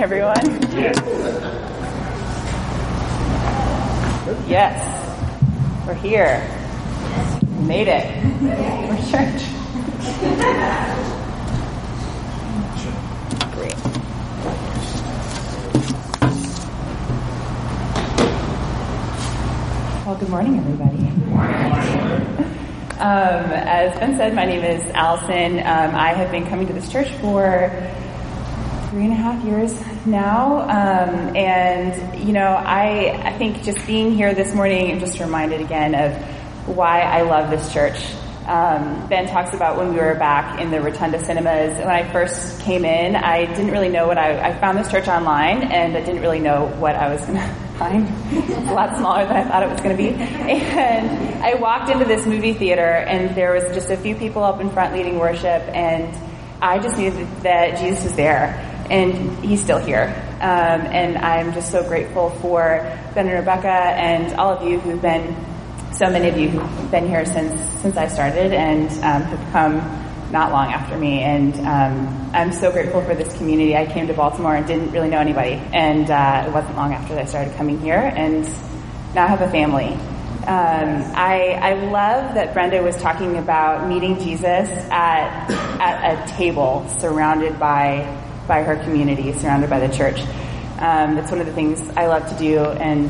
everyone? Yes. We're here. We made it. We're church. Great. Well, good morning, everybody. Um, as Ben said, my name is Allison. Um, I have been coming to this church for three and a half years now. Um, and, you know, I, I think just being here this morning, I'm just reminded again of why I love this church. Um, ben talks about when we were back in the Rotunda cinemas. When I first came in, I didn't really know what I, I found this church online and I didn't really know what I was going to find. It's a lot smaller than I thought it was going to be. And I walked into this movie theater and there was just a few people up in front leading worship and I just knew that, that Jesus was there and he's still here. Um, and I'm just so grateful for Ben and Rebecca and all of you who've been, so many of you who've been here since since I started and um, have come not long after me. And um, I'm so grateful for this community. I came to Baltimore and didn't really know anybody, and uh, it wasn't long after I started coming here, and now I have a family. Um, I, I love that Brenda was talking about meeting Jesus at at a table surrounded by by her community, surrounded by the church. Um, that's one of the things I love to do. And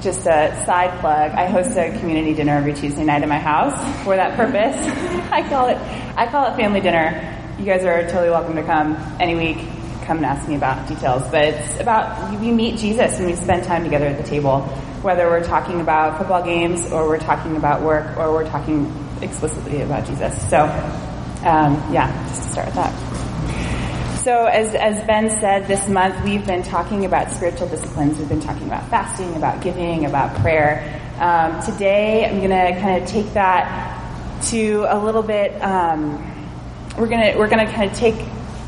just a side plug, I host a community dinner every Tuesday night at my house for that purpose. I call it I call it family dinner. You guys are totally welcome to come any week. Come and ask me about details, but it's about we meet Jesus and we spend time together at the table. Whether we're talking about football games or we're talking about work or we're talking explicitly about Jesus. So, um, yeah, just to start with that. So as, as Ben said, this month we've been talking about spiritual disciplines. We've been talking about fasting, about giving, about prayer. Um, today I'm going to kind of take that to a little bit. Um, we're going to we're to kind of take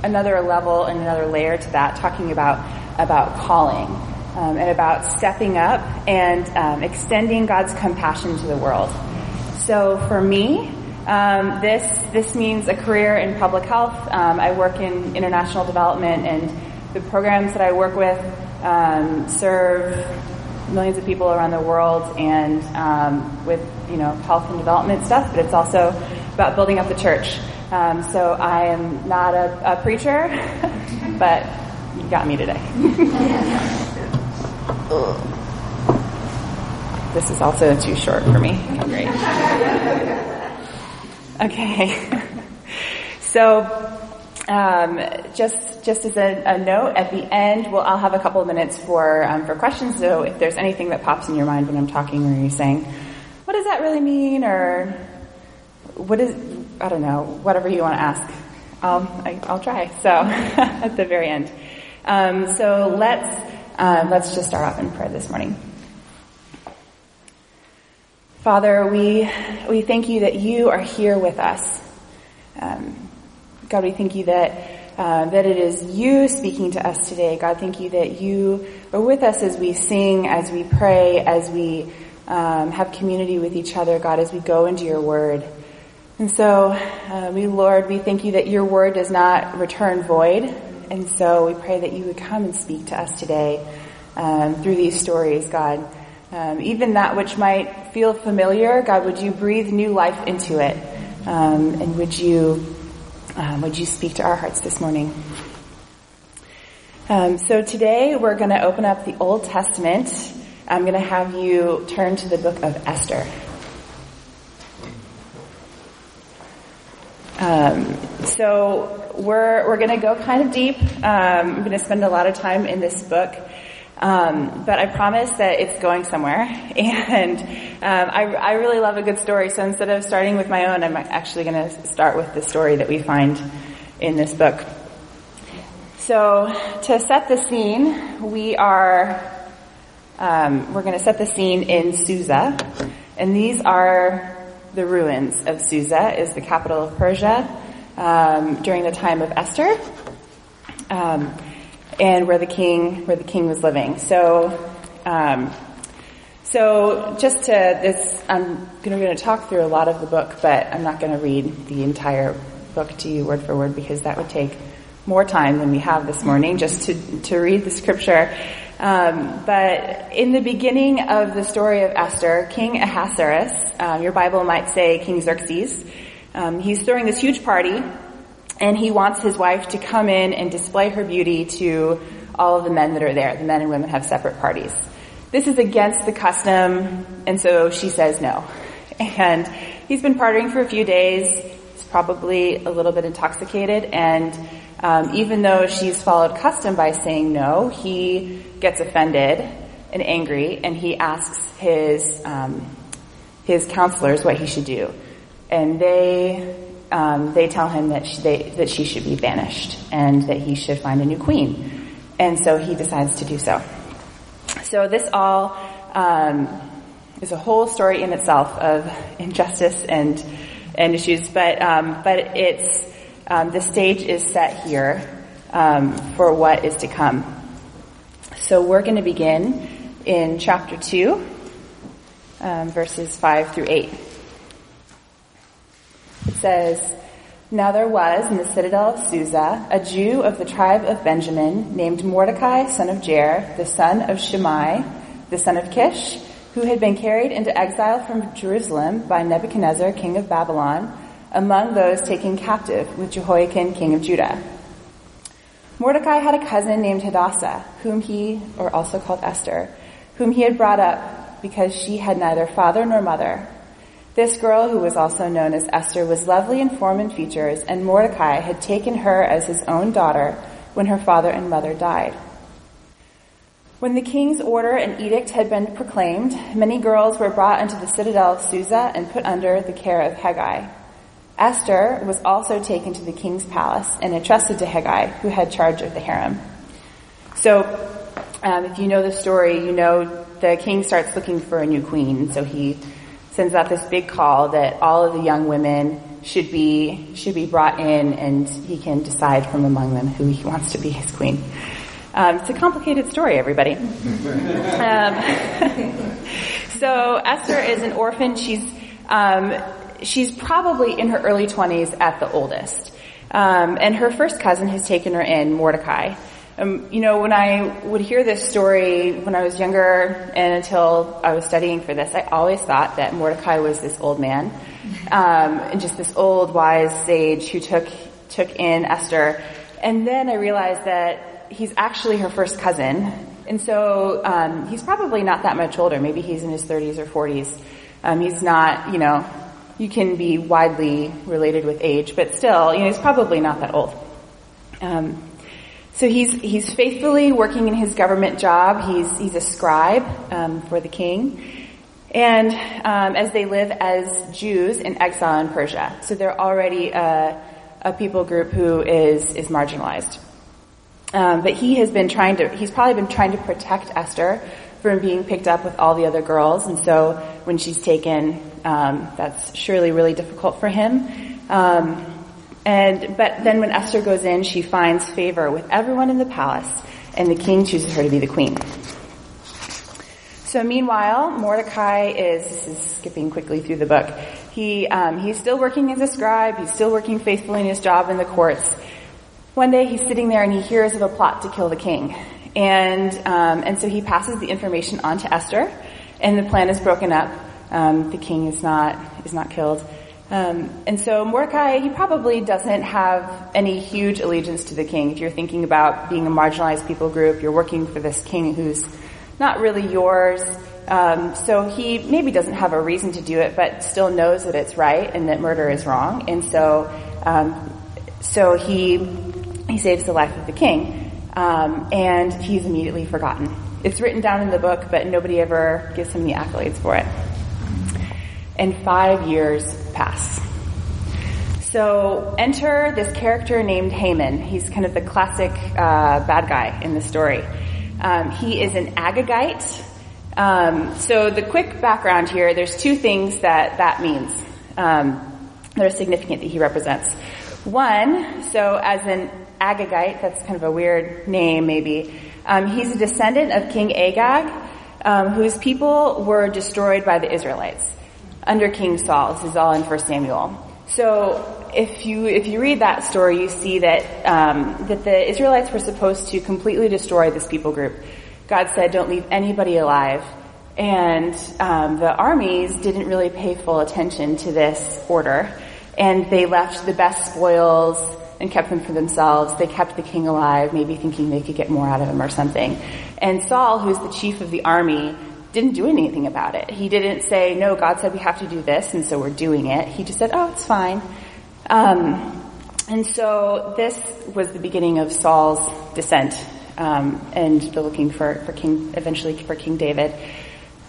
another level and another layer to that, talking about about calling um, and about stepping up and um, extending God's compassion to the world. So for me, um, this this means a career in public health. Um, I work in international development, and the programs that I work with um, serve millions of people around the world, and um, with you know health and development stuff. But it's also about building up the church. Um, so I am not a, a preacher, but you got me today. this is also too short for me. Great. Okay. so, um, just just as a, a, note, at the end, well, I'll have a couple of minutes for um, for questions. So, if there's anything that pops in your mind when I'm talking, or you're saying, "What does that really mean?" or "What is?" I don't know. Whatever you want to ask, I'll I, will try. So, at the very end. Um, so let's uh, let's just start off in prayer this morning. Father, we, we thank you that you are here with us. Um, God, we thank you that, uh, that it is you speaking to us today. God, thank you that you are with us as we sing, as we pray, as we um, have community with each other, God, as we go into your word. And so, uh, we, Lord, we thank you that your word does not return void. And so we pray that you would come and speak to us today um, through these stories, God. Um, even that which might feel familiar, God, would you breathe new life into it? Um, and would you, um, would you speak to our hearts this morning? Um, so today we're going to open up the Old Testament. I'm going to have you turn to the book of Esther. Um, so we're we're going to go kind of deep. Um, I'm going to spend a lot of time in this book. Um, but I promise that it's going somewhere. And um, I, I, really love a good story. So instead of starting with my own, I'm actually going to start with the story that we find in this book. So to set the scene, we are um, we're going to set the scene in Susa, and these are the ruins of Susa, is the capital of Persia um, during the time of Esther. And where the king where the king was living. So, um, so just to this, I'm going to talk through a lot of the book, but I'm not going to read the entire book to you word for word because that would take more time than we have this morning just to, to read the scripture. Um, but in the beginning of the story of Esther, King Ahasuerus, um, your Bible might say King Xerxes, um, he's throwing this huge party, and he wants his wife to come in and display her beauty to all of the men that are there. The men and women have separate parties. This is against the custom, and so she says no. And he's been partying for a few days. He's probably a little bit intoxicated, and um, even though she's followed custom by saying no, he gets offended and angry, and he asks his um, his counselors what he should do, and they um, they tell him that she, they, that she should be banished and that he should find a new queen, and so he decides to do so. So this all um, is a whole story in itself of injustice and and issues, but um, but it's um, the stage is set here um, for what is to come. So we're going to begin in chapter 2, um, verses 5 through 8. It says, Now there was in the citadel of Susa a Jew of the tribe of Benjamin named Mordecai, son of Jair, the son of Shimei, the son of Kish, who had been carried into exile from Jerusalem by Nebuchadnezzar, king of Babylon, among those taken captive with Jehoiakim, king of Judah. Mordecai had a cousin named Hadassah, whom he, or also called Esther, whom he had brought up because she had neither father nor mother. This girl, who was also known as Esther, was lovely in form and features, and Mordecai had taken her as his own daughter when her father and mother died. When the king's order and edict had been proclaimed, many girls were brought into the citadel of Susa and put under the care of Hegai. Esther was also taken to the king's palace and entrusted to Hegai, who had charge of the harem. So, um, if you know the story, you know the king starts looking for a new queen. So he sends out this big call that all of the young women should be should be brought in, and he can decide from among them who he wants to be his queen. Um, it's a complicated story, everybody. um, so Esther is an orphan. She's um, she's probably in her early 20s at the oldest. Um, and her first cousin has taken her in, Mordecai. Um, you know, when I would hear this story when I was younger and until I was studying for this, I always thought that Mordecai was this old man, um, and just this old wise sage who took took in Esther. And then I realized that he's actually her first cousin, and so um, he's probably not that much older. Maybe he's in his 30s or 40s. Um, he's not, you know, you can be widely related with age, but still, you know, he's probably not that old. Um, so he's he's faithfully working in his government job. He's he's a scribe um, for the king, and um, as they live as Jews in exile in Persia, so they're already a, a people group who is is marginalized. Um, but he has been trying to. He's probably been trying to protect Esther from being picked up with all the other girls. And so when she's taken, um, that's surely really difficult for him. Um, and but then when Esther goes in, she finds favor with everyone in the palace, and the king chooses her to be the queen. So meanwhile, Mordecai is, this is skipping quickly through the book. He um, he's still working as a scribe. He's still working faithfully in his job in the courts. One day he's sitting there and he hears of a plot to kill the king. And, um, and so he passes the information on to Esther, and the plan is broken up. Um, the king is not, is not killed. Um, and so Mordecai, he probably doesn't have any huge allegiance to the king. If you're thinking about being a marginalized people group, you're working for this king who's not really yours. Um, so he maybe doesn't have a reason to do it, but still knows that it's right and that murder is wrong. And so, um, so he he saves the life of the king um, and he's immediately forgotten. It's written down in the book, but nobody ever gives him the accolades for it. And five years pass. So enter this character named Haman. He's kind of the classic uh, bad guy in the story. Um, he is an Agagite. Um, so the quick background here, there's two things that that means um, that are significant that he represents. One, so as an Agagite, that's kind of a weird name maybe. Um, he's a descendant of King Agag, um, whose people were destroyed by the Israelites under King Saul. This is all in 1 Samuel. So if you if you read that story, you see that um, that the Israelites were supposed to completely destroy this people group. God said, "Don't leave anybody alive," and um, the armies didn't really pay full attention to this order, and they left the best spoils and kept them for themselves. They kept the king alive, maybe thinking they could get more out of him or something. And Saul, who's the chief of the army, didn't do anything about it. He didn't say, no, God said we have to do this, and so we're doing it. He just said, oh, it's fine. Um, and so this was the beginning of Saul's descent, um, and the looking for, for King, eventually for King David.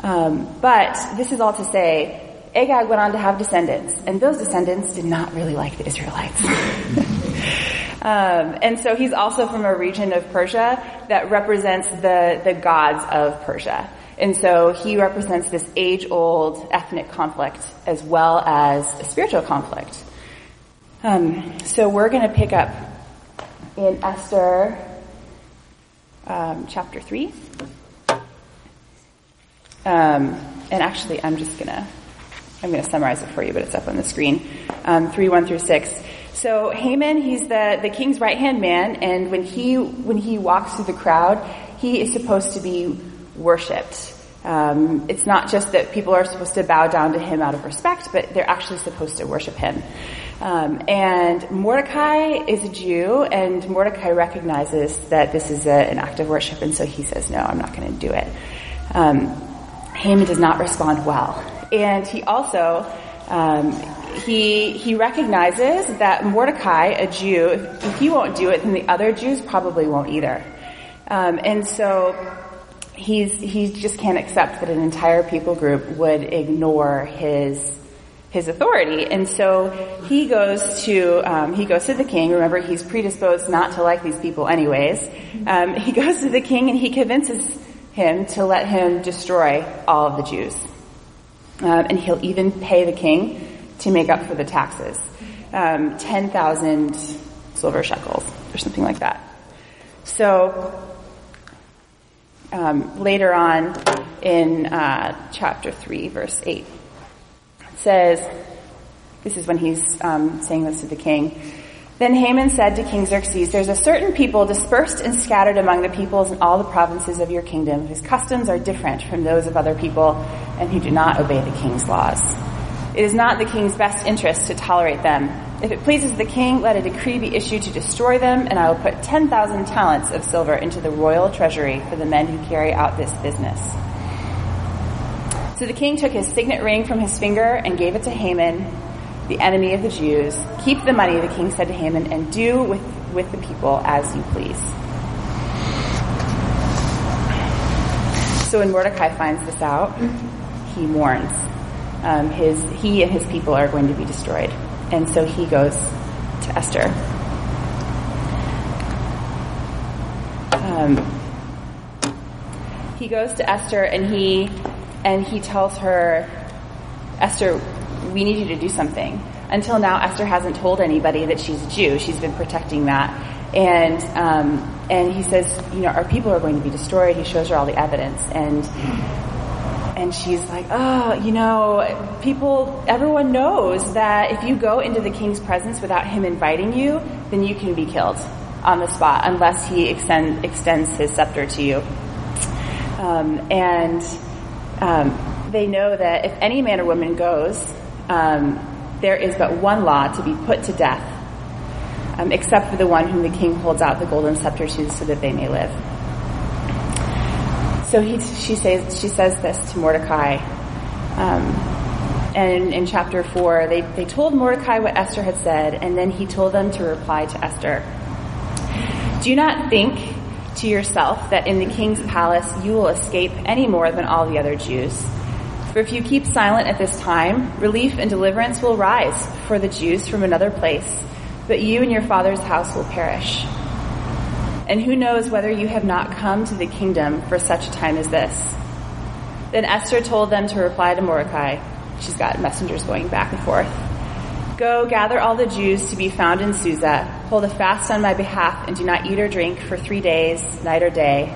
Um, but this is all to say, Agag went on to have descendants, and those descendants did not really like the Israelites. um, and so he's also from a region of Persia that represents the, the gods of Persia. And so he represents this age-old ethnic conflict as well as a spiritual conflict. Um, so we're going to pick up in Esther um, chapter 3. Um, and actually, I'm just going to I'm going to summarize it for you, but it's up on the screen. Um, 3, 1 through 6. So Haman, he's the, the king's right hand man, and when he, when he walks through the crowd, he is supposed to be worshipped. Um, it's not just that people are supposed to bow down to him out of respect, but they're actually supposed to worship him. Um, and Mordecai is a Jew, and Mordecai recognizes that this is a, an act of worship, and so he says, "No, I'm not going to do it." Um, Haman does not respond well, and he also um, he he recognizes that Mordecai, a Jew, if he won't do it, then the other Jews probably won't either. Um, and so he's he just can't accept that an entire people group would ignore his his authority, and so he goes to um, he goes to the king. Remember, he's predisposed not to like these people, anyways. Um, he goes to the king and he convinces him to let him destroy all of the Jews, um, and he'll even pay the king to make up for the taxes, um, ten thousand silver shekels or something like that. So um, later on in uh, chapter 3, verse 8. It says, this is when he's um, saying this to the king. Then Haman said to King Xerxes, There's a certain people dispersed and scattered among the peoples in all the provinces of your kingdom, whose customs are different from those of other people, and who do not obey the king's laws. It is not the king's best interest to tolerate them. If it pleases the king, let a decree be issued to destroy them, and I will put 10,000 talents of silver into the royal treasury for the men who carry out this business. So the king took his signet ring from his finger and gave it to Haman, the enemy of the Jews. Keep the money, the king said to Haman, and do with, with the people as you please. So when Mordecai finds this out, he mourns. Um, his, he and his people are going to be destroyed. And so he goes to Esther. Um, he goes to Esther and he and he tells her, Esther, we need you to do something. Until now, Esther hasn't told anybody that she's a Jew. She's been protecting that. And um, and he says, you know, our people are going to be destroyed. He shows her all the evidence, and and she's like, oh, you know, people, everyone knows that if you go into the king's presence without him inviting you, then you can be killed on the spot unless he extend, extends his scepter to you. Um, and um, they know that if any man or woman goes, um, there is but one law to be put to death, um, except for the one whom the king holds out the golden scepter to so that they may live. So he, she says, she says this to Mordecai. Um, and in, in, chapter four, they, they told Mordecai what Esther had said, and then he told them to reply to Esther. Do not think to yourself that in the king's palace you will escape any more than all the other Jews. For if you keep silent at this time, relief and deliverance will rise for the Jews from another place, but you and your father's house will perish. And who knows whether you have not come to the kingdom for such a time as this? Then Esther told them to reply to Mordecai. She's got messengers going back and forth. Go gather all the Jews to be found in Susa. Hold a fast on my behalf and do not eat or drink for three days, night or day.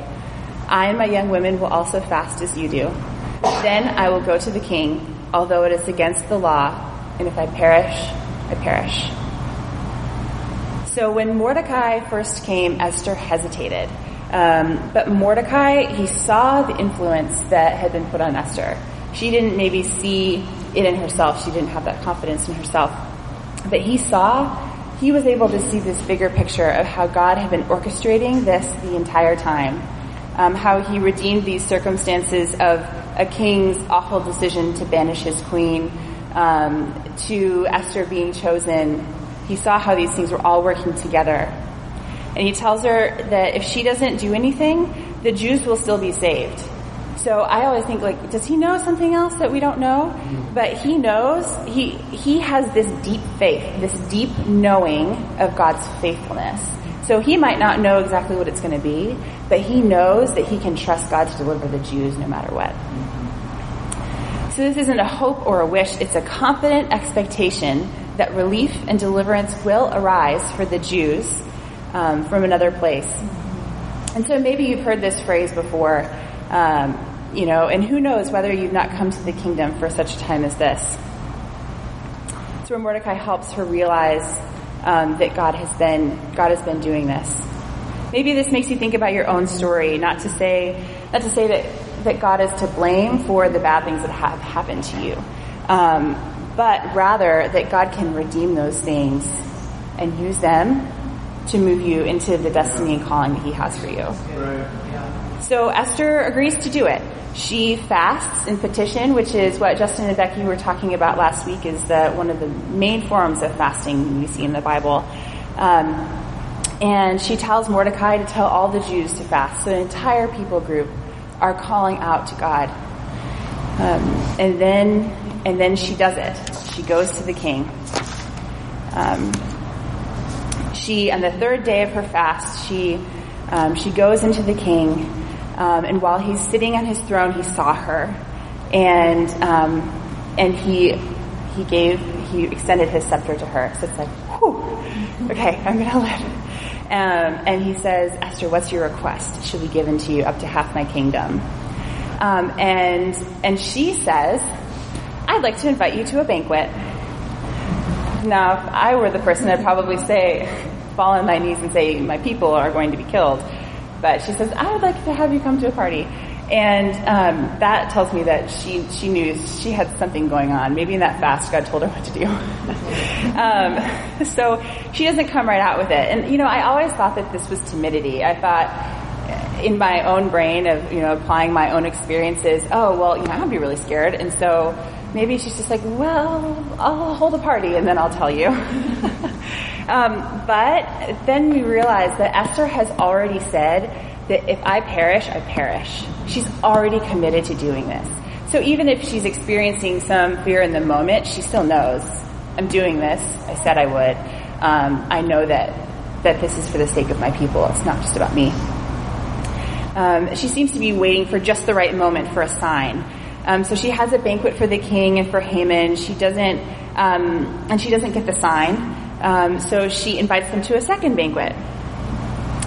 I and my young women will also fast as you do. Then I will go to the king, although it is against the law, and if I perish, I perish. So when Mordecai first came, Esther hesitated. Um, but Mordecai, he saw the influence that had been put on Esther. She didn't maybe see it in herself. She didn't have that confidence in herself. But he saw, he was able to see this bigger picture of how God had been orchestrating this the entire time. Um, how he redeemed these circumstances of a king's awful decision to banish his queen, um, to Esther being chosen he saw how these things were all working together. And he tells her that if she doesn't do anything, the Jews will still be saved. So I always think like, does he know something else that we don't know? But he knows, he, he has this deep faith, this deep knowing of God's faithfulness. So he might not know exactly what it's going to be, but he knows that he can trust God to deliver the Jews no matter what. So this isn't a hope or a wish, it's a confident expectation that relief and deliverance will arise for the Jews um, from another place. And so maybe you've heard this phrase before, um, you know, and who knows whether you've not come to the kingdom for such a time as this. So where Mordecai helps her realize um, that God has been God has been doing this. Maybe this makes you think about your own story, not to say not to say that that God is to blame for the bad things that have happened to you. Um, but rather that God can redeem those things and use them to move you into the destiny and calling that He has for you. So Esther agrees to do it. She fasts in petition, which is what Justin and Becky were talking about last week, is the, one of the main forms of fasting we see in the Bible. Um, and she tells Mordecai to tell all the Jews to fast. So the entire people group are calling out to God. Um, and then and then she does it. She goes to the king. Um, she, on the third day of her fast, she, um, she goes into the king, um, and while he's sitting on his throne, he saw her, and, um, and he, he gave, he extended his scepter to her. So it's like, whew, okay, I'm gonna live. Um, and he says, Esther, what's your request? Shall be given to you up to half my kingdom. Um, and, and she says, I'd like to invite you to a banquet. Now, if I were the person, I'd probably say, fall on my knees and say, my people are going to be killed. But she says, I would like to have you come to a party. And um, that tells me that she she knew she had something going on. Maybe in that fast, God told her what to do. um, so she doesn't come right out with it. And you know, I always thought that this was timidity. I thought in my own brain of you know applying my own experiences. Oh well, you know, I'd be really scared, and so Maybe she's just like, well, I'll hold a party and then I'll tell you. um, but then we realize that Esther has already said that if I perish, I perish. She's already committed to doing this. So even if she's experiencing some fear in the moment, she still knows, I'm doing this. I said I would. Um, I know that, that this is for the sake of my people. It's not just about me. Um, she seems to be waiting for just the right moment for a sign. Um, so she has a banquet for the king and for Haman. She doesn't, um, and she doesn't get the sign. Um, so she invites them to a second banquet.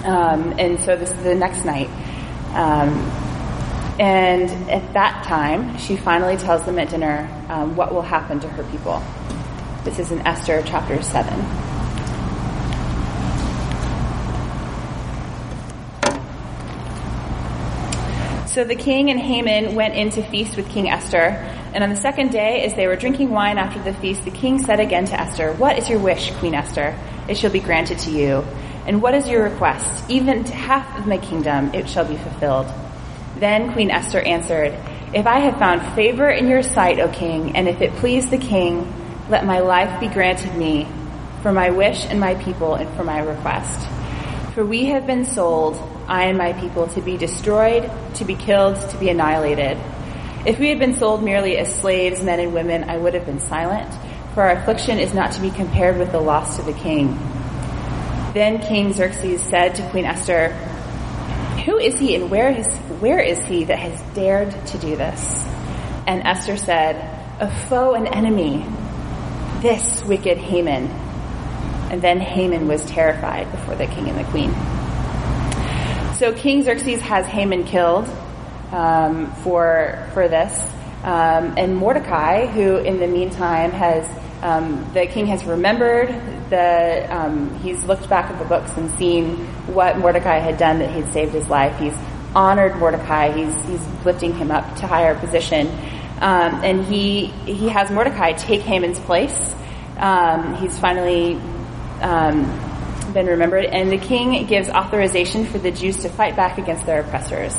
Um, and so this is the next night. Um, and at that time, she finally tells them at dinner um, what will happen to her people. This is in Esther chapter 7. So the king and Haman went in to feast with King Esther. And on the second day, as they were drinking wine after the feast, the king said again to Esther, What is your wish, Queen Esther? It shall be granted to you. And what is your request? Even to half of my kingdom, it shall be fulfilled. Then Queen Esther answered, If I have found favor in your sight, O king, and if it please the king, let my life be granted me for my wish and my people and for my request. For we have been sold I and my people to be destroyed, to be killed, to be annihilated. If we had been sold merely as slaves, men and women, I would have been silent, for our affliction is not to be compared with the loss to the king. Then King Xerxes said to Queen Esther, Who is he and where is, where is he that has dared to do this? And Esther said, A foe and enemy, this wicked Haman. And then Haman was terrified before the king and the queen. So King Xerxes has Haman killed um, for for this, um, and Mordecai, who in the meantime has um, the king has remembered the, um, he's looked back at the books and seen what Mordecai had done that he'd saved his life. He's honored Mordecai. He's, he's lifting him up to higher position. Um, and he, he has Mordecai take Haman's place. He's finally, um, been remembered, and the king gives authorization for the Jews to fight back against their oppressors.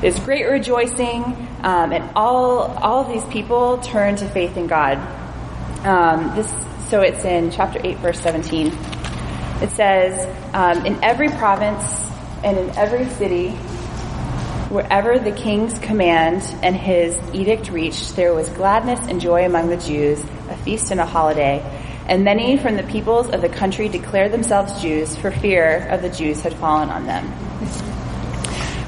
There's great rejoicing, um, and all all of these people turn to faith in God. Um, this so it's in chapter eight, verse seventeen. It says, um, "In every province and in every city, wherever the king's command and his edict reached, there was gladness and joy among the Jews, a feast and a holiday." And many from the peoples of the country declared themselves Jews for fear of the Jews had fallen on them.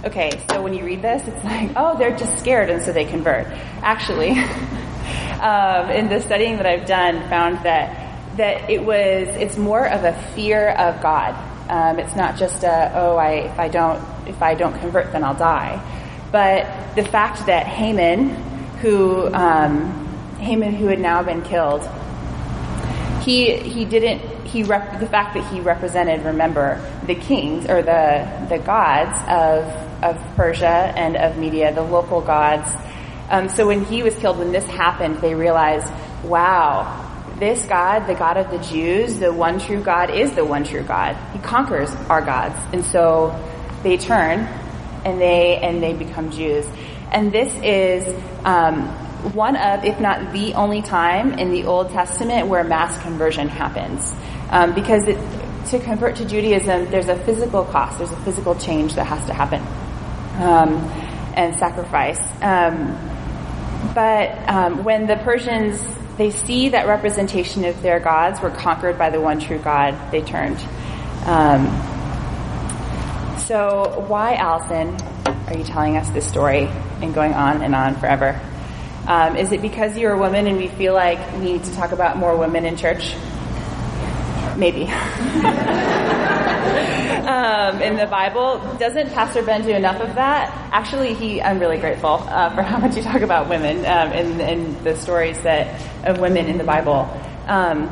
Okay, so when you read this, it's like, oh, they're just scared and so they convert. Actually, um, in the studying that I've done, found that that it was it's more of a fear of God. Um, it's not just a oh, I if I don't if I don't convert, then I'll die. But the fact that Haman, who um, Haman, who had now been killed, he he didn't he rep, the fact that he represented remember the kings or the the gods of of Persia and of Media the local gods. Um, so when he was killed when this happened they realized wow this God the God of the Jews the one true God is the one true God. He conquers our gods. And so they turn and they and they become Jews. And this is um, one of, if not the only time in the Old Testament where mass conversion happens. Um, because it, to convert to Judaism, there's a physical cost, there's a physical change that has to happen, um, and sacrifice. Um, but um, when the Persians they see that representation of their gods were conquered by the one true God, they turned. Um, so why, Allison, are you telling us this story and going on and on forever? Um, is it because you're a woman and we feel like we need to talk about more women in church? Maybe. um, in the Bible, doesn't Pastor Ben do enough of that? Actually, he. I'm really grateful uh, for how much you talk about women um, and, the stories that of women in the Bible. Um,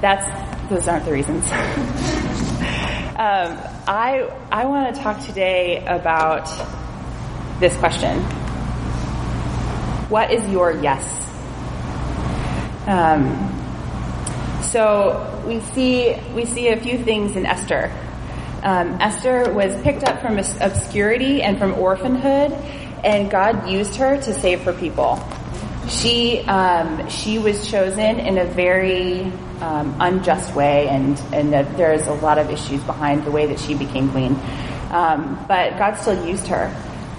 that's those aren't the reasons. Um, I I want to talk today about this question what is your yes? Um, so we see we see a few things in Esther. Um, Esther was picked up from obscurity and from orphanhood, and God used her to save her people. She um, she was chosen in a very um, unjust way, and and there's a lot of issues behind the way that she became queen. Um, but God still used her.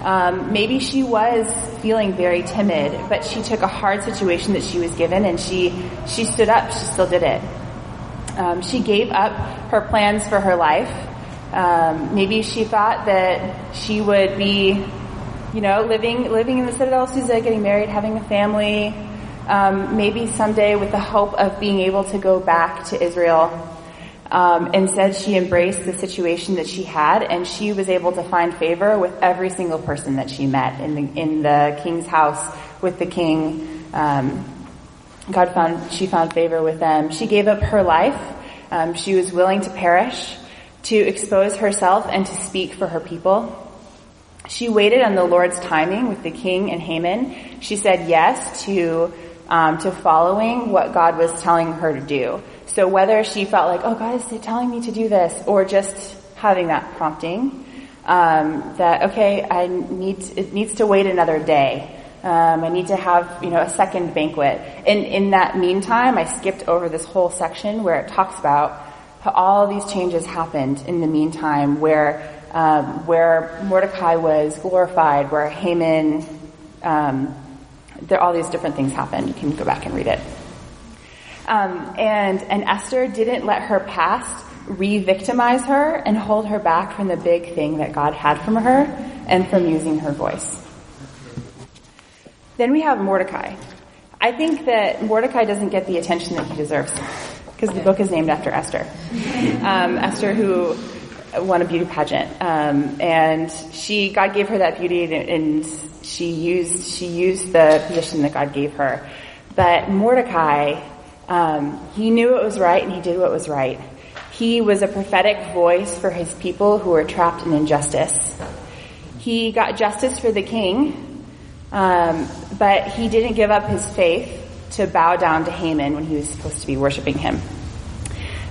Um, maybe she was feeling very timid, but she took a hard situation that she was given and she she stood up. She still did it. Um, she gave up her plans for her life. Um, maybe she thought that she would be, you know, living living in the Citadel Susa, getting married, having a family. Um, maybe someday with the hope of being able to go back to Israel um, instead, she embraced the situation that she had, and she was able to find favor with every single person that she met in the in the king's house with the king. Um, God found she found favor with them. She gave up her life. Um, she was willing to perish to expose herself and to speak for her people. She waited on the Lord's timing with the king and Haman. She said yes to um, to following what God was telling her to do. So whether she felt like, oh, God is telling me to do this, or just having that prompting, um, that okay, I need it needs to wait another day. Um, I need to have you know a second banquet. And in that meantime, I skipped over this whole section where it talks about how all these changes happened in the meantime, where um, where Mordecai was glorified, where Haman, um, there all these different things happened. You can go back and read it. Um, and, and Esther didn't let her past re-victimize her and hold her back from the big thing that God had from her and from using her voice. Then we have Mordecai. I think that Mordecai doesn't get the attention that he deserves because the book is named after Esther. Um, Esther who won a beauty pageant, um, and she God gave her that beauty, and, and she used she used the position that God gave her. But Mordecai Um, he knew what was right and he did what was right. He was a prophetic voice for his people who were trapped in injustice. He got justice for the king, um, but he didn't give up his faith to bow down to Haman when he was supposed to be worshiping him.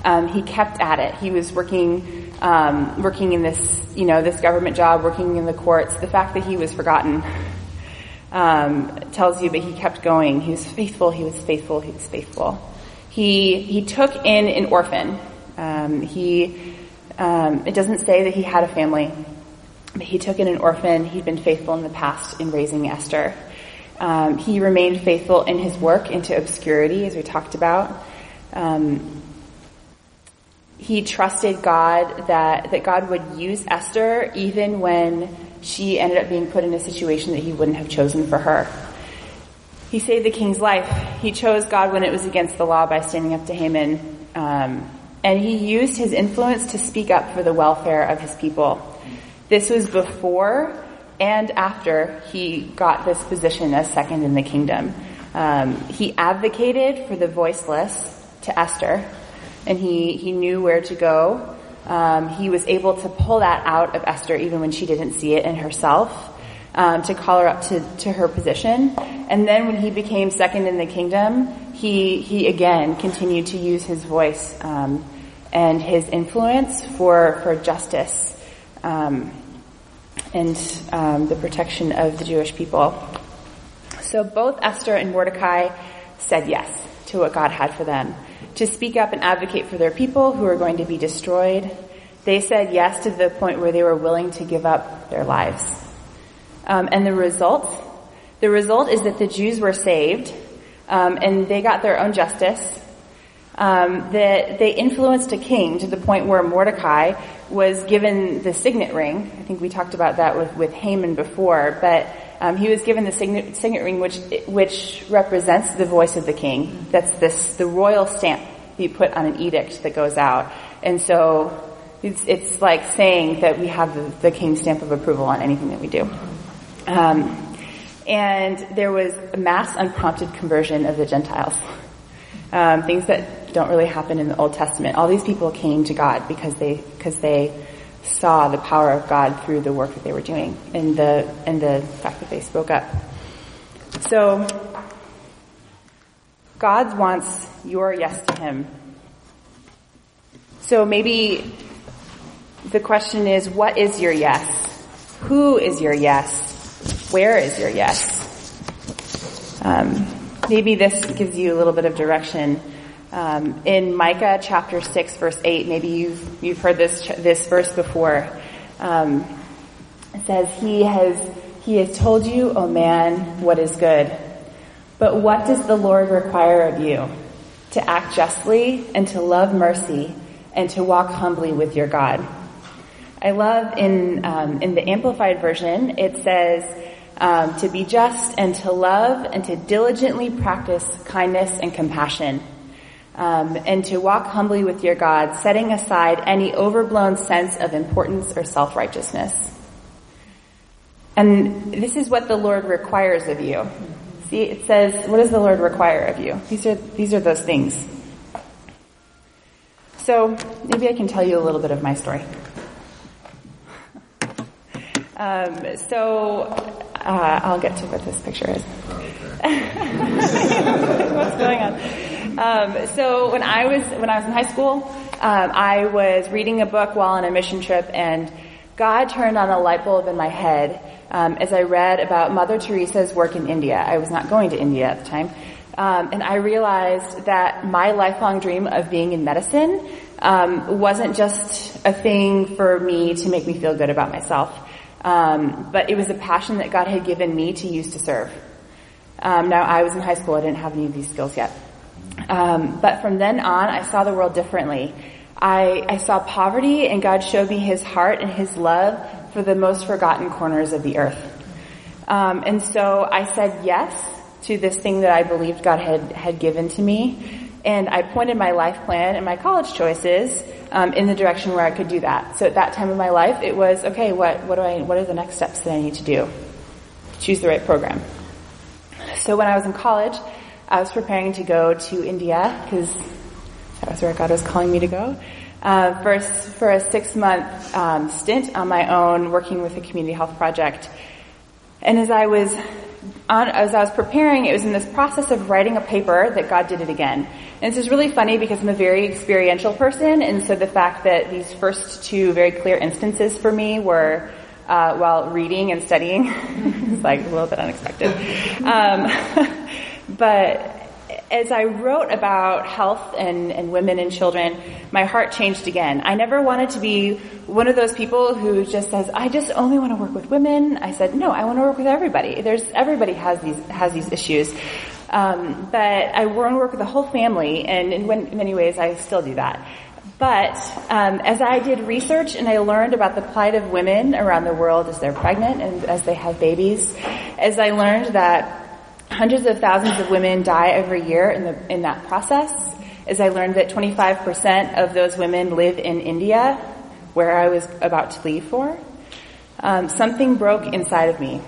Um, he kept at it. He was working, um, working in this, you know, this government job, working in the courts. The fact that he was forgotten um, tells you, but he kept going. He was faithful. He was faithful. He was faithful. He he took in an orphan. Um, he um, it doesn't say that he had a family, but he took in an orphan. He'd been faithful in the past in raising Esther. Um, he remained faithful in his work into obscurity, as we talked about. Um, he trusted God that, that God would use Esther even when she ended up being put in a situation that he wouldn't have chosen for her. He saved the king's life. He chose God when it was against the law by standing up to Haman. Um, and he used his influence to speak up for the welfare of his people. This was before and after he got this position as second in the kingdom. Um, he advocated for the voiceless to Esther, and he, he knew where to go. Um, he was able to pull that out of Esther even when she didn't see it in herself. Um, to call her up to, to her position. And then when he became second in the kingdom, he, he again continued to use his voice, um, and his influence for, for justice. Um, and um, the protection of the Jewish people. So both Esther and Mordecai said yes to what God had for them. To speak up and advocate for their people who are going to be destroyed. They said yes to the point where they were willing to give up their lives. Um, and the result? The result is that the Jews were saved, um, and they got their own justice. Um, that they influenced a king to the point where Mordecai was given the signet ring. I think we talked about that with, with Haman before, but um, he was given the signet, signet ring, which which represents the voice of the king. That's this the royal stamp you put on an edict that goes out, and so it's it's like saying that we have the, the king's stamp of approval on anything that we do. Um, and there was a mass unprompted conversion of the Gentiles. Um, things that don't really happen in the Old Testament. All these people came to God because they because they saw the power of God through the work that they were doing and the and the fact that they spoke up. So God wants your yes to him. So maybe the question is what is your yes? Who is your yes? Where is your yes? Um, maybe this gives you a little bit of direction um, in Micah chapter six, verse eight, maybe you've you've heard this this verse before. Um, it says, "He has He has told you, O man, what is good. But what does the Lord require of you? To act justly and to love mercy and to walk humbly with your God." I love in um, in the amplified version. It says. Um, to be just and to love and to diligently practice kindness and compassion um, and to walk humbly with your God, setting aside any overblown sense of importance or self-righteousness. And this is what the Lord requires of you. See, it says, what does the Lord require of you? These are, these are those things. So, maybe I can tell you a little bit of my story. Um, so, uh, I'll get to what this picture is. What's going on? Um, so when I was when I was in high school, um, I was reading a book while on a mission trip, and God turned on a light bulb in my head um, as I read about Mother Teresa's work in India. I was not going to India at the time, um, and I realized that my lifelong dream of being in medicine um, wasn't just a thing for me to make me feel good about myself, um, but it was a passion that God had given me to use to serve. now I was in high school; I didn't have any of these skills yet. Um, but from then on, I saw the world differently. I, I saw poverty and God showed me his heart and his love for the most forgotten corners of the earth. Um, and so I said yes to this thing that I believed God had, had given to me. And I pointed my life plan and my college choices um, in the direction where I could do that. So at that time of my life, it was okay. What what do I? What are the next steps that I need to do? Choose the right program. So when I was in college, I was preparing to go to India because that was where God was calling me to go. Uh, for, for a six month um, stint on my own working with a community health project. And as I was on, as I was preparing, it was in this process of writing a paper that God did it again. And this is really funny because I'm a very experiential person, and so the fact that these first two very clear instances for me were uh, while reading and studying is like a little bit unexpected. Um, but as I wrote about health and, and women and children, my heart changed again. I never wanted to be one of those people who just says, I just only want to work with women. I said, no, I want to work with everybody. There's, everybody has these, has these issues. Um, but I want to work with the whole family, and in many ways I still do that. But um, as I did research and I learned about the plight of women around the world as they're pregnant and as they have babies, as I learned that hundreds of thousands of women die every year in the in that process. As I learned that 25% of those women live in India, where I was about to leave for, um, something broke inside of me.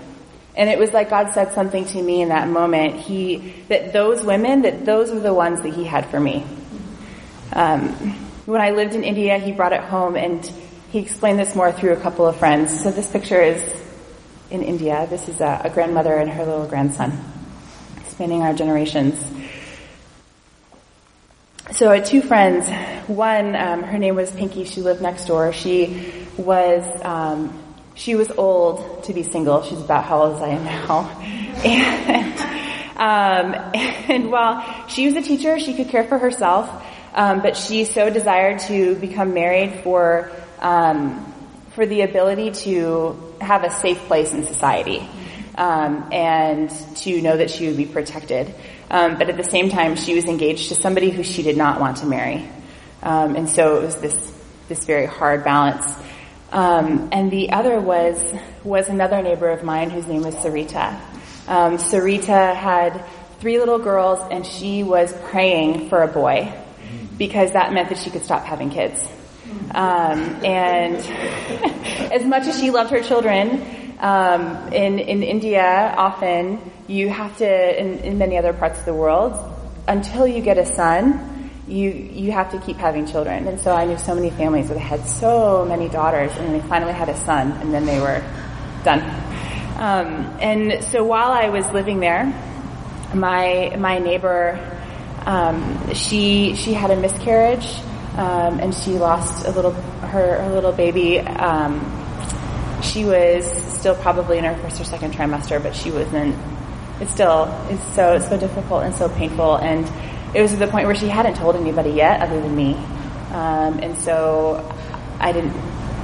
And it was like God said something to me in that moment. He, that those women, that those were the ones that He had for me. Um, when I lived in India, He brought it home and He explained this more through a couple of friends. So this picture is in India. This is a, a grandmother and her little grandson spanning our generations. So I had two friends. One, um, her name was Pinky. She lived next door. She was um, she was old to be single. She's about how old as I am now. And, um, and while she was a teacher, she could care for herself, um, but she so desired to become married for um, for the ability to have a safe place in society um, and to know that she would be protected. Um, but at the same time, she was engaged to somebody who she did not want to marry, um, and so it was this this very hard balance. Um, and the other was was another neighbor of mine whose name was Sarita. Um, Sarita had three little girls, and she was praying for a boy because that meant that she could stop having kids. Um, and as much as she loved her children, um, in, in India, often you have to, in, in many other parts of the world, until you get a son, you you have to keep having children. And so I knew so many families that had so many daughters, and then they finally had a son, and then they were done. Um, and so while I was living there, my my neighbor, um, she she had a miscarriage, um, and she lost a little her, her little baby. Um, she was still probably in her first or second trimester, but she wasn't. It still is so it's so difficult and so painful, and it was to the point where she hadn't told anybody yet, other than me, um, and so I didn't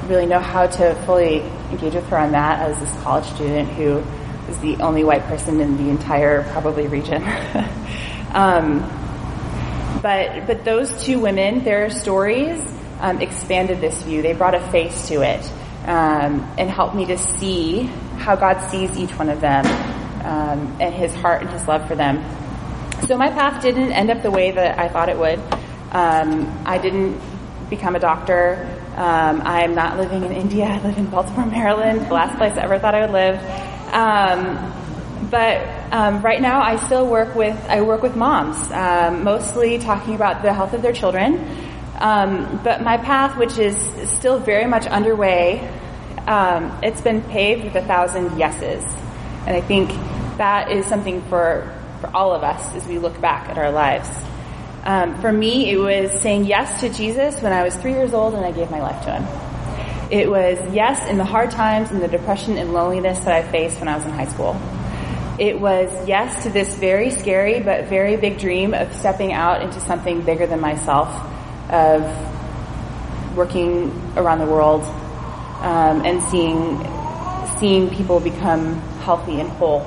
really know how to fully engage with her on that as this college student who was the only white person in the entire probably region. um, but but those two women, their stories um, expanded this view. They brought a face to it um, and help me to see how God sees each one of them um, and His heart and His love for them. So my path didn't end up the way that I thought it would. Um, I didn't become a doctor. Um, I'm not living in India. I live in Baltimore, Maryland, the last place I ever thought I would live. Um, but um, right now, I still work with I work with moms, mostly talking about the health of their children. Um, but my path, which is still very much underway, um, it's been paved with a thousand yeses. And I think that is something for, for all of us as we look back at our lives. Um, for me, it was saying yes to Jesus when I was three years old and I gave my life to him. It was yes in the hard times and the depression and loneliness that I faced when I was in high school. It was yes to this very scary but very big dream of stepping out into something bigger than myself of working around the world um, and seeing seeing people become healthy and whole.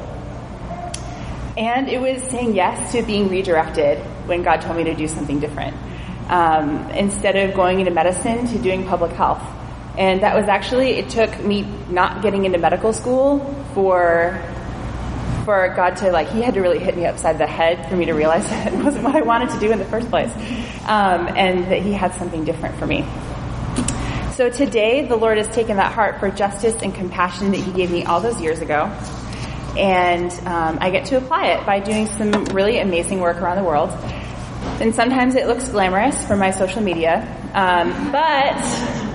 And it was saying yes to being redirected when God told me to do something different. Um, instead of going into medicine to doing public health. And that was actually, it took me not getting into medical school for for God to like, He had to really hit me upside the head for me to realize that it wasn't what I wanted to do in the first place, um, and that He had something different for me. So today, the Lord has taken that heart for justice and compassion that He gave me all those years ago, and um, I get to apply it by doing some really amazing work around the world. And sometimes it looks glamorous for my social media, um, but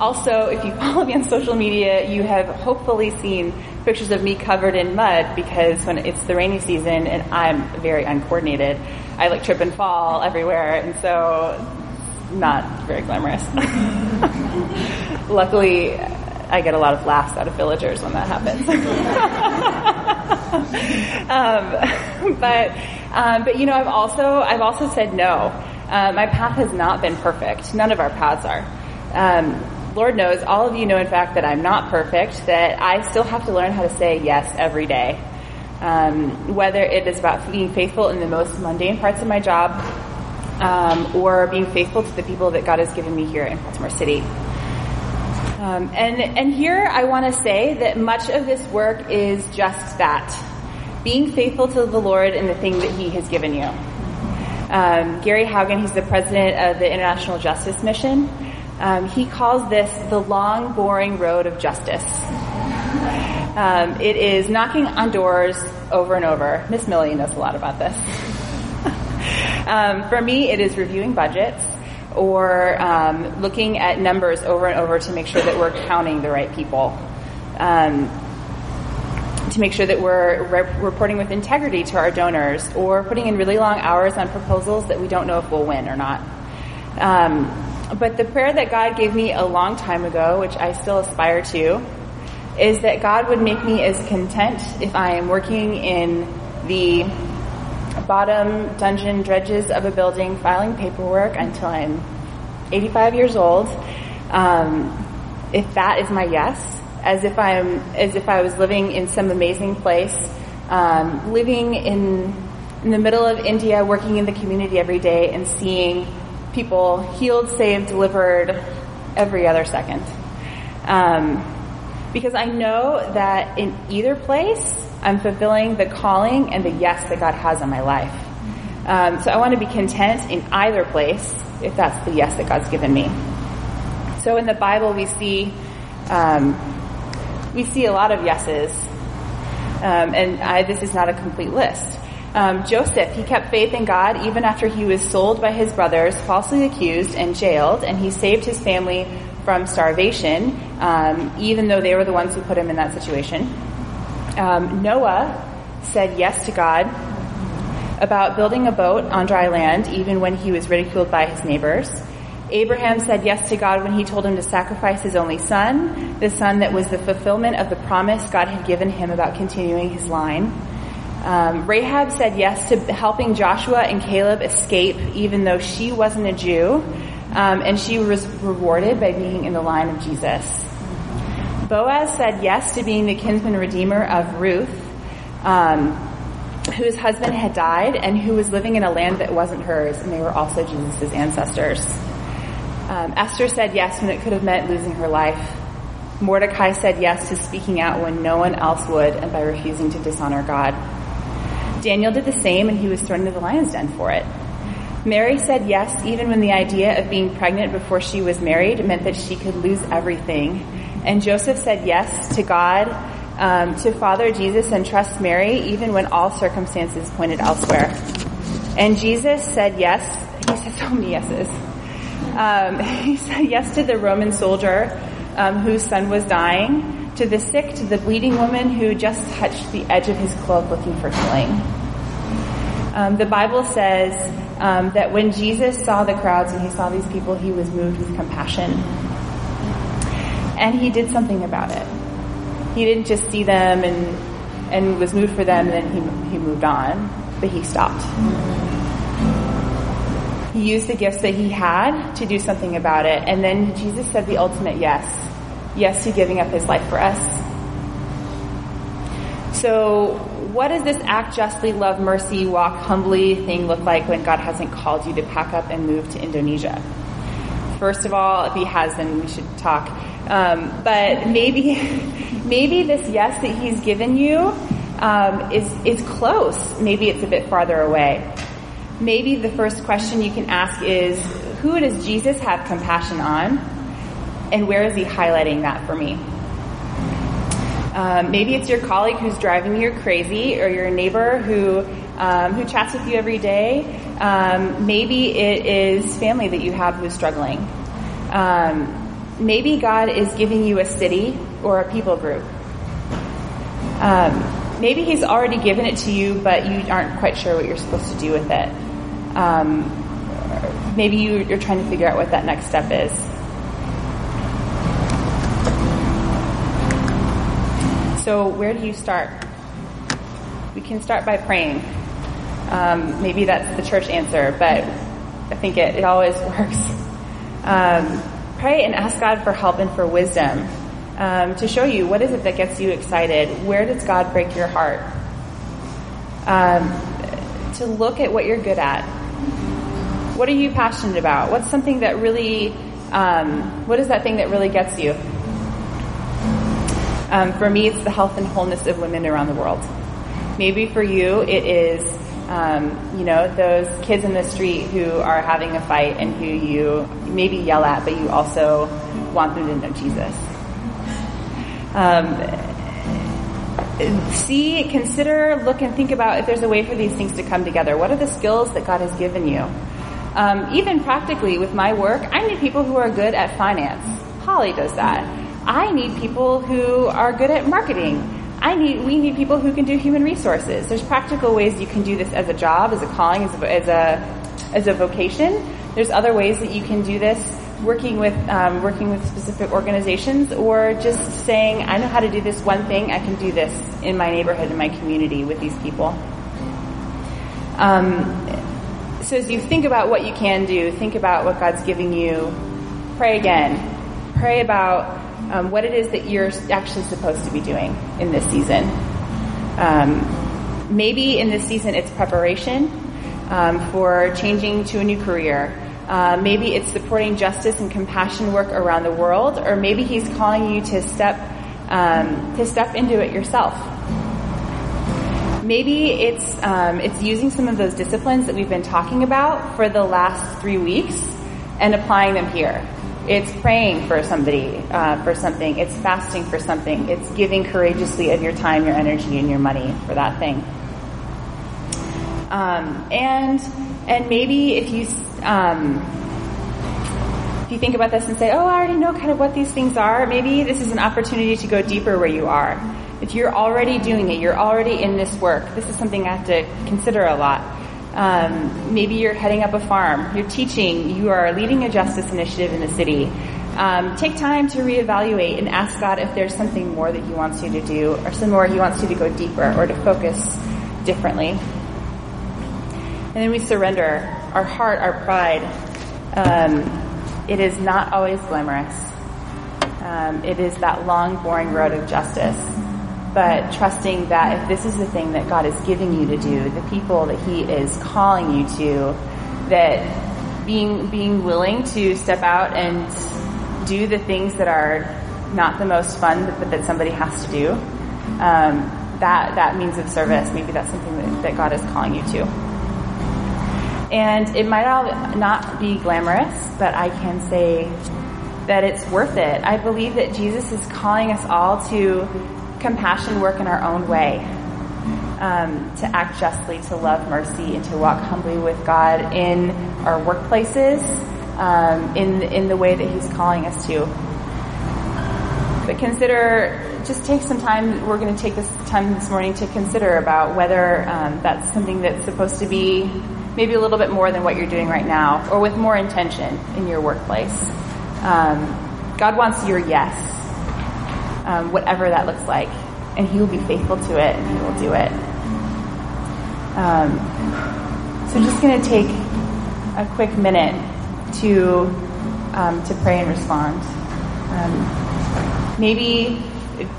also if you follow me on social media, you have hopefully seen pictures of me covered in mud because when it's the rainy season and I'm very uncoordinated, I like trip and fall everywhere, and so not very glamorous. Luckily, I get a lot of laughs out of villagers when that happens. um, but um, but you know, I've also I've also said no. Uh, my path has not been perfect. None of our paths are. Um, Lord knows, all of you know, in fact, that I'm not perfect. That I still have to learn how to say yes every day. Um, whether it is about being faithful in the most mundane parts of my job, um, or being faithful to the people that God has given me here in Baltimore City. Um, and and here I want to say that much of this work is just that, being faithful to the Lord in the thing that He has given you. Um, Gary Haugen, he's the president of the International Justice Mission. Um, he calls this the long, boring road of justice. Um, it is knocking on doors over and over. Miss Millie knows a lot about this. um, for me, it is reviewing budgets or um, looking at numbers over and over to make sure that we're counting the right people. Um, to make sure that we're re- reporting with integrity to our donors, or putting in really long hours on proposals that we don't know if we'll win or not. Um, but the prayer that God gave me a long time ago, which I still aspire to, is that God would make me as content if I am working in the bottom dungeon dredges of a building filing paperwork until I'm 85 years old. Um, if that is my yes, as if I'm, as if I was living in some amazing place, um, living in, in the middle of India, working in the community every day and seeing people healed, saved, delivered every other second. Um, because I know that in either place, I'm fulfilling the calling and the yes that God has on my life. Um, so I want to be content in either place if that's the yes that God's given me. So in the Bible, we see um, we see a lot of yeses, um, and I, this is not a complete list. Um, Joseph, he kept faith in God even after he was sold by his brothers, falsely accused and jailed, and he saved his family from starvation, um, even though they were the ones who put him in that situation. Um, Noah said yes to God about building a boat on dry land, even when he was ridiculed by his neighbors. Abraham said yes to God when he told him to sacrifice his only son, the son that was the fulfillment of the promise God had given him about continuing his line. Um, Rahab said yes to helping Joshua and Caleb escape, even though she wasn't a Jew, um, and she was rewarded by being in the line of Jesus. Boaz said yes to being the kinsman redeemer of Ruth, um, whose husband had died and who was living in a land that wasn't hers, and they were also Jesus' ancestors. Um, Esther said yes when it could have meant losing her life. Mordecai said yes to speaking out when no one else would and by refusing to dishonor God. Daniel did the same and he was thrown into the lion's den for it. Mary said yes even when the idea of being pregnant before she was married meant that she could lose everything. And Joseph said yes to God, um, to Father Jesus and trust Mary even when all circumstances pointed elsewhere. And Jesus said yes. He said so many yeses. Um, he said yes to the Roman soldier um, whose son was dying, to the sick, to the bleeding woman who just touched the edge of his cloak looking for healing. Um, the Bible says um, that when Jesus saw the crowds and he saw these people, he was moved with compassion. And he did something about it. He didn't just see them and, and was moved for them and then he, he moved on, but he stopped. He used the gifts that he had to do something about it. And then Jesus said the ultimate yes. Yes to giving up his life for us. So what does this act justly, love mercy, walk humbly thing look like when God hasn't called you to pack up and move to Indonesia? First of all, if he has, then we should talk. Um, but maybe, maybe this yes that he's given you um, is is close. Maybe it's a bit farther away. Maybe the first question you can ask is, who does Jesus have compassion on, and where is he highlighting that for me? Um, maybe it's your colleague who's driving you crazy, or your neighbor who um, who chats with you every day. Um, maybe it is family that you have who's struggling. Um, maybe God is giving you a city or a people group. Um, maybe He's already given it to you, but you aren't quite sure what you're supposed to do with it. Um, maybe you, you're trying to figure out what that next step is. So, where do you start? We can start by praying. Um, maybe that's the church answer, but I think it, it always works. Um, pray and ask God for help and for wisdom um, to show you what is it that gets you excited. Where does God break your heart? Um, to look at what you're good at. What are you passionate about? What's something that really, um, what is that thing that really gets you? Um, for me, it's the health and wholeness of women around the world. Maybe for you, it is, um, you know, those kids in the street who are having a fight and who you maybe yell at, but you also want them to know Jesus. Um, see, consider, look, and think about if there's a way for these things to come together. What are the skills that God has given you? Um, even practically with my work, I need people who are good at finance. Holly does that. I need people who are good at marketing. I need, we need people who can do human resources. There's practical ways you can do this as a job, as a calling, as a, as a, as a vocation. There's other ways that you can do this working with, um, working with specific organizations or just saying, I know how to do this one thing, I can do this in my neighborhood, in my community with these people. Um, so as you think about what you can do, think about what God's giving you, pray again. Pray about um, what it is that you're actually supposed to be doing in this season. Um, maybe in this season it's preparation um, for changing to a new career. Uh, maybe it's supporting justice and compassion work around the world, or maybe he's calling you to step um, to step into it yourself. Maybe it's um, it's using some of those disciplines that we've been talking about for the last three weeks and applying them here. It's praying for somebody, uh, for something. It's fasting for something. It's giving courageously of your time, your energy, and your money for that thing. Um, and and maybe if you um, if you think about this and say, "Oh, I already know kind of what these things are," maybe this is an opportunity to go deeper where you are. If you're already doing it, you're already in this work. This is something I have to consider a lot. Um, maybe you're heading up a farm. You're teaching. You are leading a justice initiative in the city. Um, take time to reevaluate and ask God if there's something more that He wants you to do, or some more He wants you to go deeper or to focus differently. And then we surrender our heart, our pride. Um, it is not always glamorous. Um, it is that long, boring road of justice but trusting that if this is the thing that God is giving you to do, the people that He is calling you to, that being being willing to step out and do the things that are not the most fun, but that somebody has to do, um, that that means of service. Maybe that's something that, that God is calling you to. And it might all not be glamorous, but I can say that it's worth it. I believe that Jesus is calling us all to compassion work in our own way, um, to act justly, to love mercy, and to walk humbly with God in our workplaces, um, in in the way that He's calling us to. But consider, just take some time. We're going to take this time this morning to consider about whether um, that's something that's supposed to be maybe a little bit more than what you're doing right now, or with more intention in your workplace. Um, God wants your yes um, whatever that looks like. And He will be faithful to it and He will do it. Um, so I'm just going to take a quick minute to um, to pray and respond. Um, maybe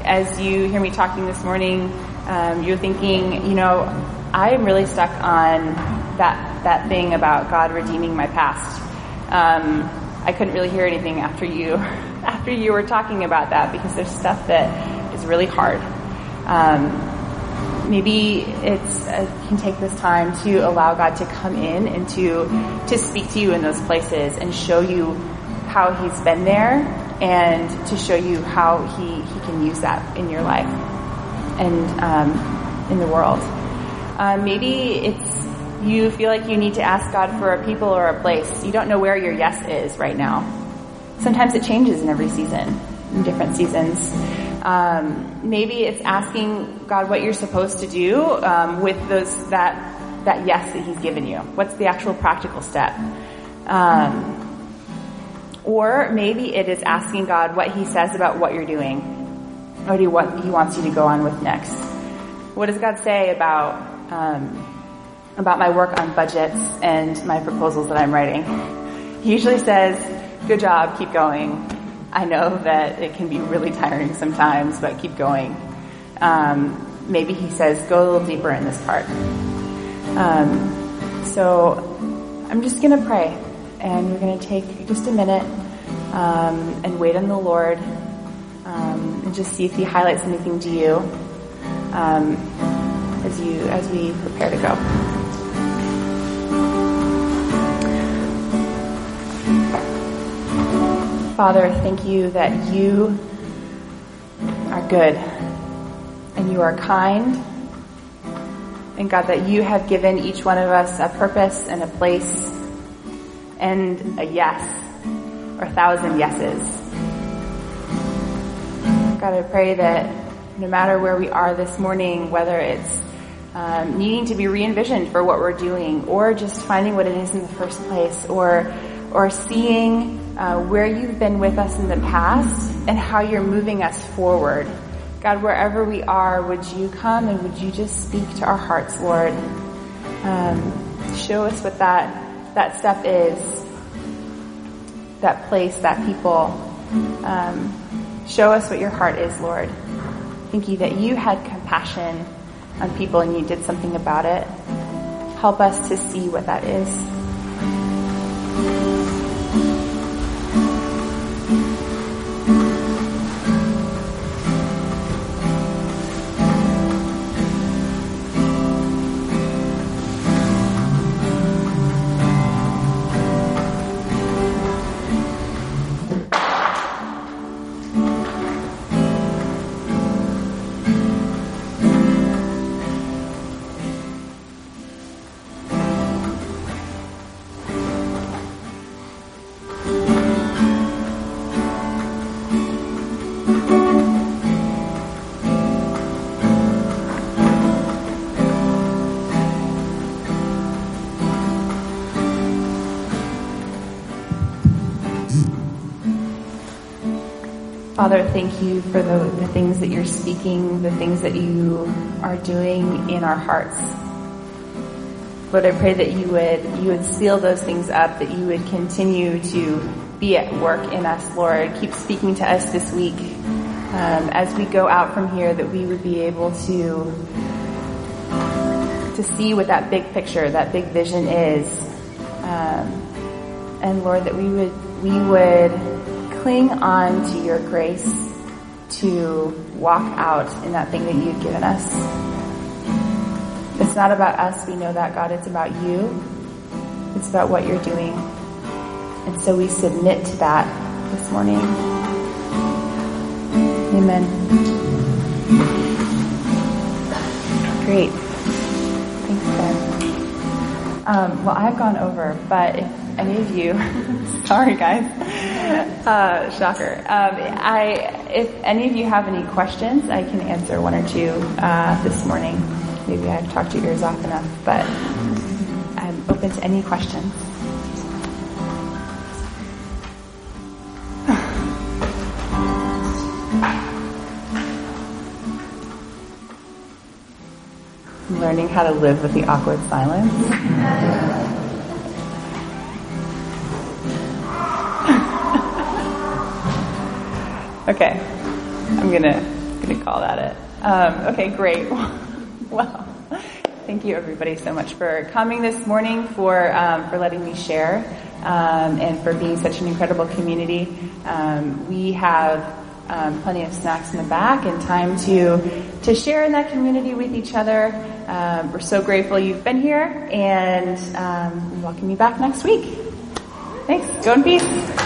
as you hear me talking this morning, um, you're thinking, you know, I am really stuck on that that thing about God redeeming my past. Um, I couldn't really hear anything after you after you were talking about that because there's stuff that is really hard. Um, maybe it's uh, can take this time to allow God to come in and to to speak to you in those places and show you how He's been there and to show you how He, he can use that in your life and um, in the world. Uh, maybe it's you feel like you need to ask God for a people or a place. You don't know where your yes is right now. Sometimes it changes in every season, in different seasons. Um, maybe it's asking God what you're supposed to do um, with those that that yes that He's given you. What's the actual practical step? Um, or maybe it is asking God what He says about what you're doing, or what He wants you to go on with next. What does God say about um, about my work on budgets and my proposals that I'm writing? He usually says, "Good job, keep going." I know that it can be really tiring sometimes, but keep going. Um, maybe he says, "Go a little deeper in this part." Um, so I'm just going to pray, and we're going to take just a minute um, and wait on the Lord, um, and just see if He highlights anything to you um, as you as we prepare to go. Father, thank you that you are good and you are kind and God, that you have given each one of us a purpose and a place and a yes, or a thousand yeses. God, I pray that no matter where we are this morning, whether it's um, needing to be re-envisioned for what we're doing, or just finding what it is in the first place, or or seeing uh, where you've been with us in the past and how you're moving us forward God, wherever we are, would you come and would you just speak to our hearts, Lord? Um, show us what that that step is, that place, that people. Um, show us what your heart is, Lord. Thank you that you had compassion on people and you did something about it. Help us to see what that is. Father, thank you for the, the things that you're speaking, the things that you are doing in our hearts. Lord, I pray that you would, you would seal those things up, that you would continue to be at work in us, Lord. Keep speaking to us this week. Um, as we go out from here, that we would be able to, to see what that big picture, that big vision is. Um, and Lord, that we would, we would cling on to your grace to walk out in that thing that you've given us. It's not about us, we know that, God. It's about you. It's about what you're doing. And so we submit to that this morning. Amen. Great. Thanks, Ben. Um, well, I've gone over, but if any of you, sorry guys, uh, shocker. Um, I, if any of you have any questions, I can answer one or two uh, this morning. Maybe I've talked your ears off enough, but I'm open to any questions. learning how to live with the awkward silence. Okay, I'm gonna gonna call that it. Um, okay, great. well, thank you everybody so much for coming this morning, for um, for letting me share, um, and for being such an incredible community. Um, we have um, plenty of snacks in the back and time to to share in that community with each other. Um, we're so grateful you've been here, and we welcome you back next week. Thanks. Go in peace.